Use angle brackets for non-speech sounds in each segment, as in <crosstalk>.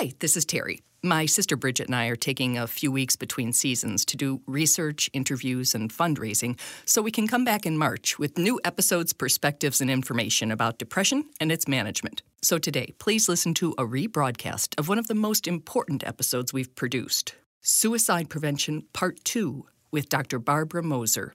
Hi, this is Terry. My sister Bridget and I are taking a few weeks between seasons to do research, interviews, and fundraising so we can come back in March with new episodes, perspectives, and information about depression and its management. So today, please listen to a rebroadcast of one of the most important episodes we've produced Suicide Prevention Part 2 with Dr. Barbara Moser.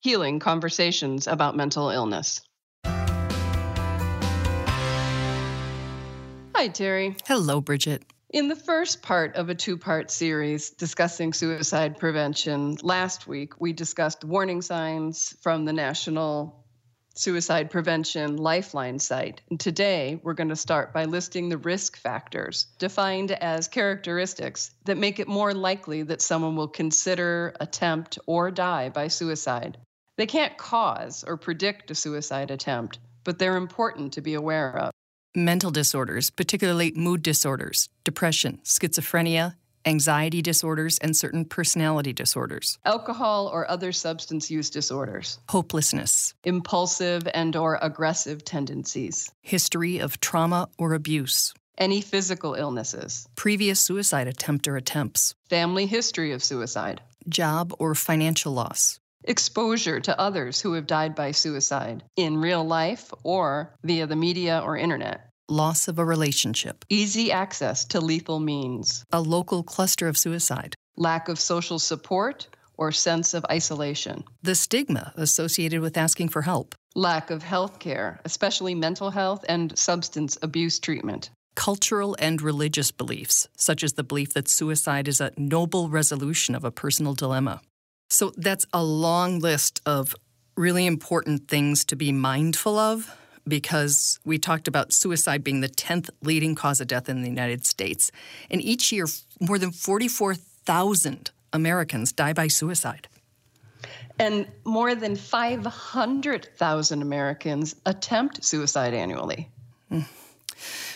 healing conversations about mental illness. Hi, Terry. Hello, Bridget. In the first part of a two part series discussing suicide prevention, last week we discussed warning signs from the National Suicide Prevention Lifeline site. And today we're going to start by listing the risk factors, defined as characteristics that make it more likely that someone will consider, attempt, or die by suicide. They can't cause or predict a suicide attempt, but they're important to be aware of. Mental disorders, particularly mood disorders, depression, schizophrenia, anxiety disorders, and certain personality disorders. Alcohol or other substance use disorders. Hopelessness. Impulsive and or aggressive tendencies. History of trauma or abuse. Any physical illnesses. Previous suicide attempt or attempts. Family history of suicide. Job or financial loss exposure to others who have died by suicide in real life or via the media or internet. Loss of a relationship. Easy access to lethal means. A local cluster of suicide. Lack of social support or sense of isolation. The stigma associated with asking for help. Lack of health care, especially mental health and substance abuse treatment cultural and religious beliefs, such as the belief that suicide is a noble resolution of a personal dilemma. So that's a long list of really important things to be mindful of because we talked about suicide being the 10th leading cause of death in the United States. And each year, more than 44,000 Americans die by suicide. And more than 500,000 Americans attempt suicide annually. Mm.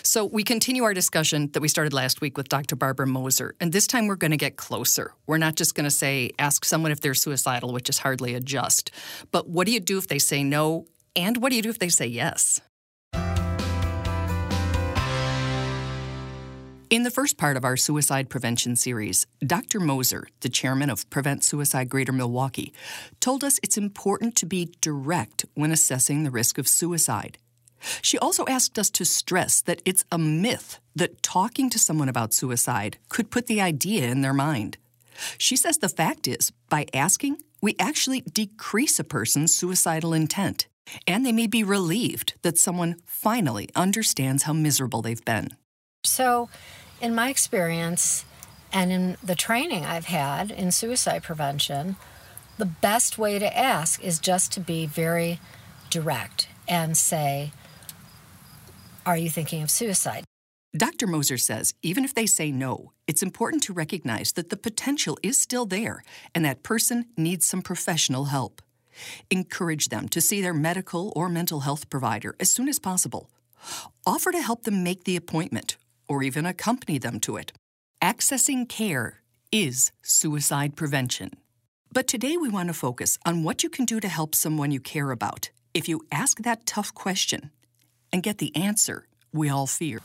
So we continue our discussion that we started last week with Dr. Barbara Moser, and this time we're going to get closer. We're not just going to say, ask someone if they're suicidal, which is hardly a just, but what do you do if they say no, and what do you do if they say yes? In the first part of our suicide prevention series, Dr. Moser, the chairman of Prevent Suicide Greater Milwaukee, told us it's important to be direct when assessing the risk of suicide. She also asked us to stress that it's a myth that talking to someone about suicide could put the idea in their mind. She says the fact is, by asking, we actually decrease a person's suicidal intent, and they may be relieved that someone finally understands how miserable they've been. So, in my experience and in the training I've had in suicide prevention, the best way to ask is just to be very direct and say, are you thinking of suicide? Dr. Moser says even if they say no, it's important to recognize that the potential is still there and that person needs some professional help. Encourage them to see their medical or mental health provider as soon as possible. Offer to help them make the appointment or even accompany them to it. Accessing care is suicide prevention. But today we want to focus on what you can do to help someone you care about if you ask that tough question and get the answer we all fear.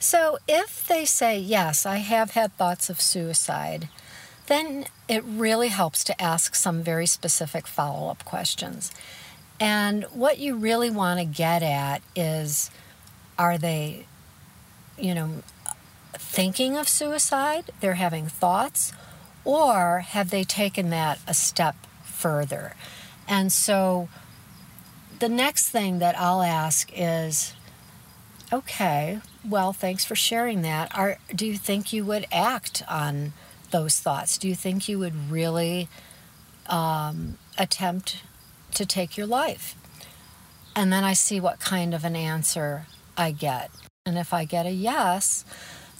So, if they say, Yes, I have had thoughts of suicide, then it really helps to ask some very specific follow up questions. And what you really want to get at is are they, you know, thinking of suicide? They're having thoughts? Or have they taken that a step further? And so, the next thing that I'll ask is okay, well, thanks for sharing that. Are, do you think you would act on those thoughts? Do you think you would really um, attempt to take your life. And then I see what kind of an answer I get. And if I get a yes,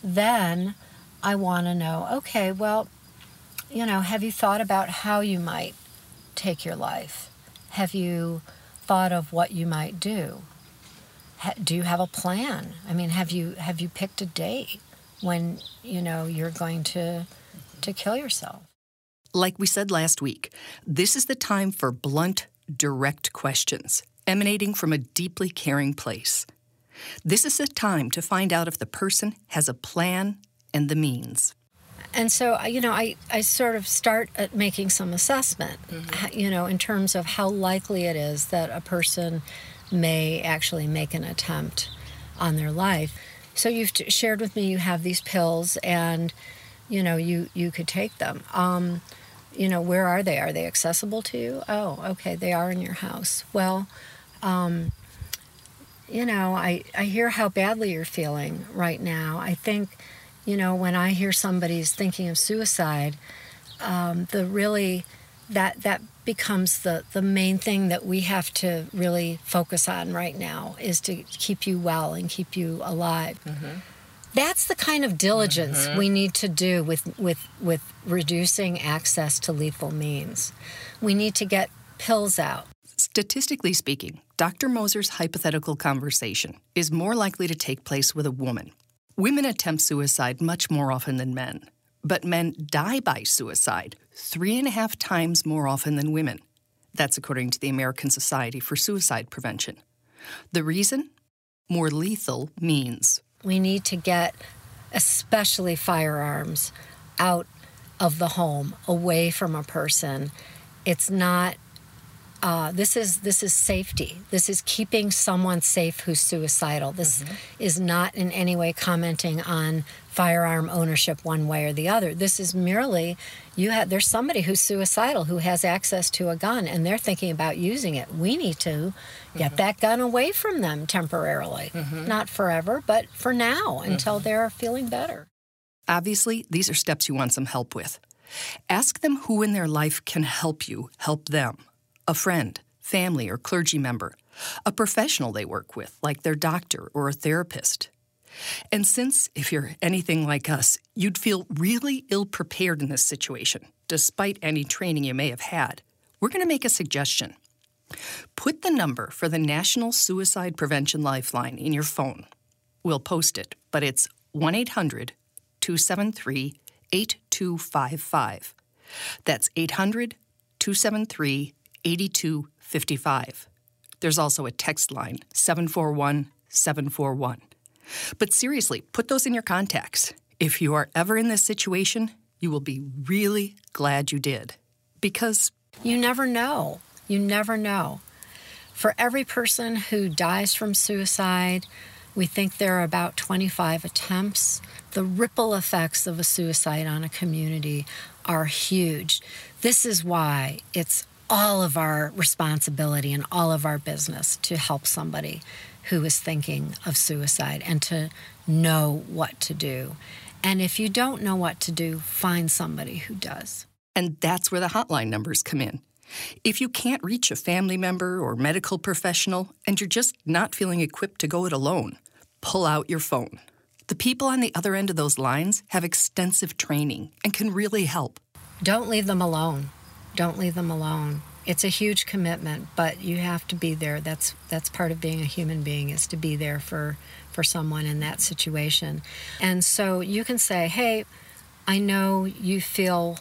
then I want to know okay, well, you know, have you thought about how you might take your life? Have you thought of what you might do? Do you have a plan? I mean, have you have you picked a date when you know you're going to to kill yourself? Like we said last week, this is the time for blunt, direct questions emanating from a deeply caring place. This is the time to find out if the person has a plan and the means. And so, you know, I, I sort of start at making some assessment, mm-hmm. you know, in terms of how likely it is that a person may actually make an attempt on their life. So you've t- shared with me you have these pills and, you know, you, you could take them. Um, you know, where are they? Are they accessible to you? Oh, okay, they are in your house. Well, um, you know, I, I hear how badly you're feeling right now. I think you know, when I hear somebody's thinking of suicide, um, the really that that becomes the the main thing that we have to really focus on right now is to keep you well and keep you alive. Mm-hmm. That's the kind of diligence mm-hmm. we need to do with with with reducing access to lethal means. We need to get pills out. Statistically speaking, Dr. Moser's hypothetical conversation is more likely to take place with a woman Women attempt suicide much more often than men, but men die by suicide three and a half times more often than women. That's according to the American Society for Suicide Prevention. The reason? More lethal means. We need to get, especially firearms, out of the home, away from a person. It's not uh, this is this is safety. This is keeping someone safe who's suicidal. This mm-hmm. is not in any way commenting on firearm ownership one way or the other. This is merely you have there's somebody who's suicidal who has access to a gun and they're thinking about using it. We need to get mm-hmm. that gun away from them temporarily, mm-hmm. not forever, but for now until mm-hmm. they're feeling better. Obviously, these are steps you want some help with. Ask them who in their life can help you help them a friend, family, or clergy member, a professional they work with, like their doctor or a therapist. And since, if you're anything like us, you'd feel really ill prepared in this situation, despite any training you may have had, we're going to make a suggestion. Put the number for the National Suicide Prevention Lifeline in your phone. We'll post it, but it's 1 800 273 8255. That's 800 273 8255. There's also a text line, 741 741. But seriously, put those in your contacts. If you are ever in this situation, you will be really glad you did. Because you never know. You never know. For every person who dies from suicide, we think there are about 25 attempts. The ripple effects of a suicide on a community are huge. This is why it's all of our responsibility and all of our business to help somebody who is thinking of suicide and to know what to do. And if you don't know what to do, find somebody who does. And that's where the hotline numbers come in. If you can't reach a family member or medical professional and you're just not feeling equipped to go it alone, pull out your phone. The people on the other end of those lines have extensive training and can really help. Don't leave them alone don't leave them alone. It's a huge commitment, but you have to be there. That's that's part of being a human being is to be there for for someone in that situation. And so you can say, "Hey, I know you feel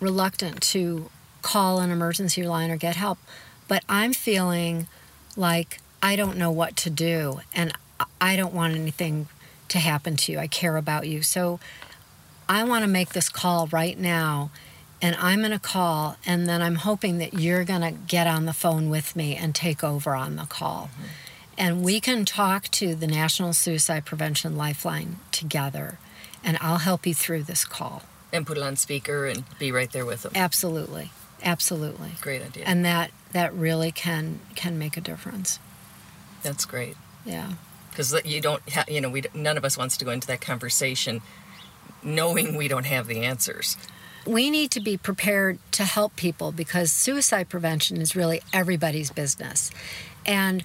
reluctant to call an emergency line or get help, but I'm feeling like I don't know what to do and I don't want anything to happen to you. I care about you. So I want to make this call right now and I'm going to call, and then I'm hoping that you're going to get on the phone with me and take over on the call. Mm-hmm. And we can talk to the National Suicide Prevention Lifeline together, and I'll help you through this call. And put it on speaker and be right there with them. Absolutely, absolutely. Great idea. And that that really can can make a difference. That's great. Yeah. Because you don't, ha- you know, we none of us wants to go into that conversation knowing we don't have the answers. We need to be prepared to help people because suicide prevention is really everybody's business. And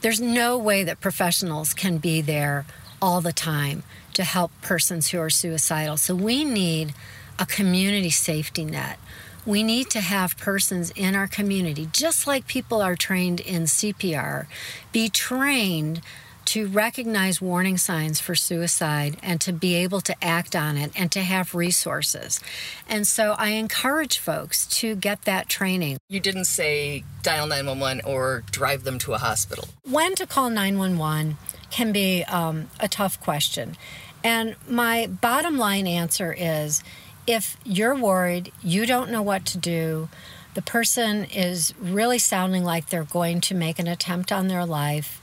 there's no way that professionals can be there all the time to help persons who are suicidal. So we need a community safety net. We need to have persons in our community, just like people are trained in CPR, be trained to recognize warning signs for suicide and to be able to act on it and to have resources. And so I encourage folks to get that training. You didn't say dial 911 or drive them to a hospital. When to call 911 can be um, a tough question. And my bottom line answer is if you're worried, you don't know what to do, the person is really sounding like they're going to make an attempt on their life,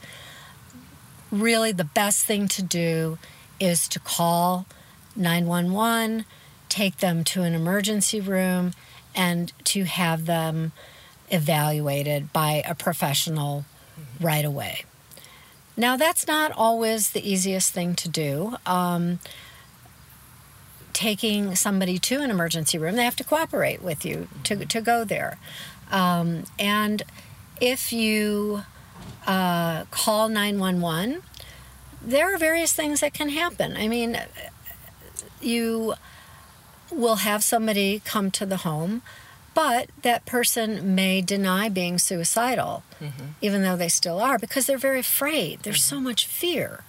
really the best thing to do is to call 911, take them to an emergency room, and to have them evaluated by a professional right away. Now, that's not always the easiest thing to do. Um, taking somebody to an emergency room, they have to cooperate with you to, to go there. Um, and if you uh, call 911, there are various things that can happen. I mean, you will have somebody come to the home, but that person may deny being suicidal, mm-hmm. even though they still are, because they're very afraid. There's mm-hmm. so much fear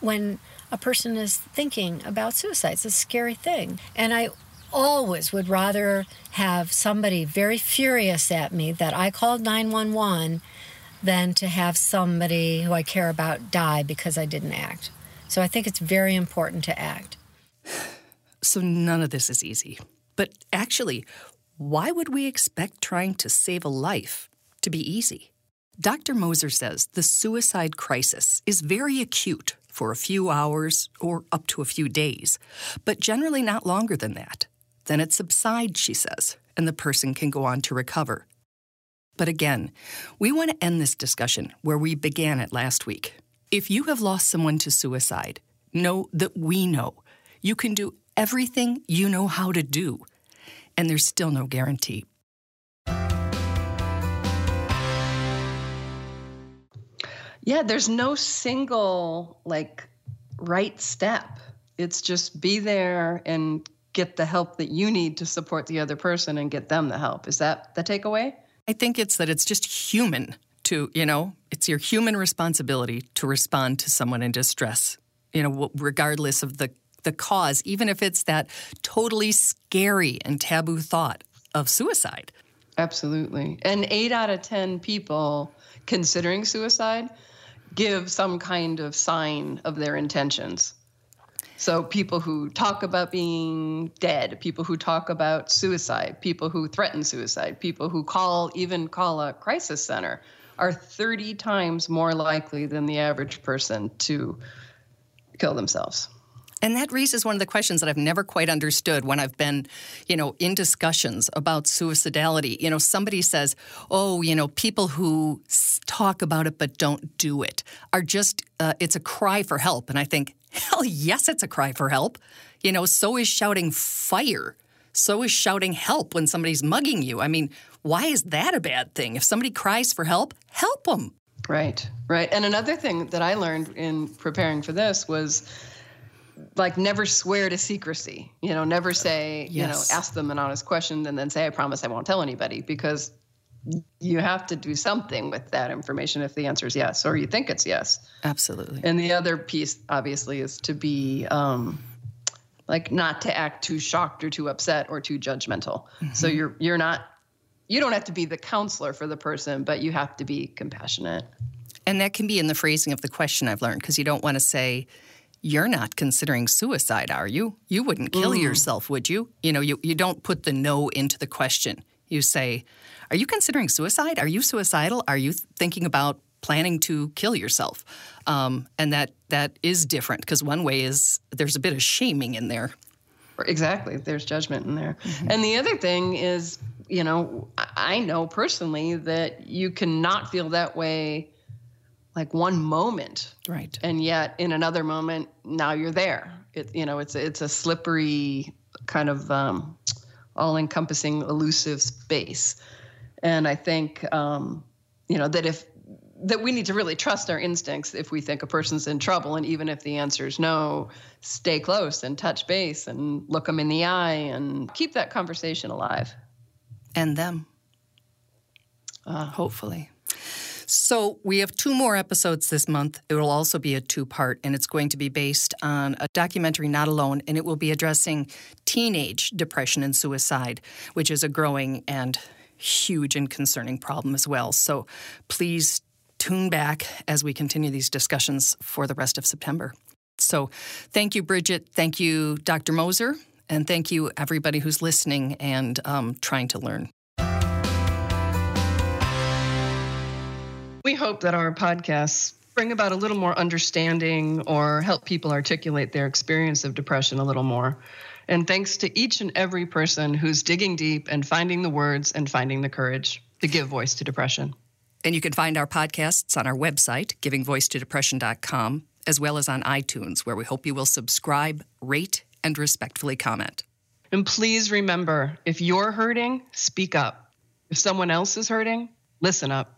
when a person is thinking about suicide. It's a scary thing. And I always would rather have somebody very furious at me that I called 911 than to have somebody who I care about die because I didn't act. So I think it's very important to act. <sighs> So none of this is easy. But actually, why would we expect trying to save a life to be easy? Dr. Moser says the suicide crisis is very acute for a few hours or up to a few days, but generally not longer than that. Then it subsides, she says, and the person can go on to recover. But again, we want to end this discussion where we began it last week. If you have lost someone to suicide, know that we know you can do everything you know how to do, and there's still no guarantee. Yeah, there's no single like right step. It's just be there and get the help that you need to support the other person and get them the help. Is that the takeaway? I think it's that it's just human to, you know, it's your human responsibility to respond to someone in distress, you know, regardless of the, the cause, even if it's that totally scary and taboo thought of suicide. Absolutely. And eight out of 10 people considering suicide give some kind of sign of their intentions. So, people who talk about being dead, people who talk about suicide, people who threaten suicide, people who call, even call a crisis center, are 30 times more likely than the average person to kill themselves. And that raises one of the questions that I've never quite understood when I've been, you know, in discussions about suicidality. You know, somebody says, "Oh, you know, people who talk about it but don't do it are just uh, it's a cry for help." And I think, hell yes, it's a cry for help. You know, so is shouting fire. So is shouting help when somebody's mugging you. I mean, why is that a bad thing? If somebody cries for help, help them. Right, right. And another thing that I learned in preparing for this was like never swear to secrecy. You know, never say, yes. you know, ask them an honest question and then say, I promise I won't tell anybody because you have to do something with that information if the answer is yes or you think it's yes. Absolutely. And the other piece, obviously, is to be um, like not to act too shocked or too upset or too judgmental. Mm-hmm. So you're you're not you don't have to be the counselor for the person, but you have to be compassionate. And that can be in the phrasing of the question I've learned because you don't want to say, you're not considering suicide, are you? You wouldn't kill mm. yourself, would you? You know, you, you don't put the no into the question. You say, Are you considering suicide? Are you suicidal? Are you thinking about planning to kill yourself? Um, and that that is different because one way is there's a bit of shaming in there. Exactly. There's judgment in there. Mm-hmm. And the other thing is, you know, I know personally that you cannot feel that way like one moment right and yet in another moment now you're there it you know it's it's a slippery kind of um, all encompassing, elusive space. And I think, um, you know, that if that we need to really trust our instincts if we think a person's in trouble. And even if the answer is no, stay close and touch base and look them in the eye and keep that conversation alive. And them. Uh, Hopefully. So, we have two more episodes this month. It will also be a two part, and it's going to be based on a documentary, Not Alone, and it will be addressing teenage depression and suicide, which is a growing and huge and concerning problem as well. So, please tune back as we continue these discussions for the rest of September. So, thank you, Bridget. Thank you, Dr. Moser. And thank you, everybody who's listening and um, trying to learn. We hope that our podcasts bring about a little more understanding or help people articulate their experience of depression a little more. And thanks to each and every person who's digging deep and finding the words and finding the courage to give voice to depression. And you can find our podcasts on our website, givingvoicetodepression.com, as well as on iTunes, where we hope you will subscribe, rate, and respectfully comment. And please remember if you're hurting, speak up. If someone else is hurting, listen up.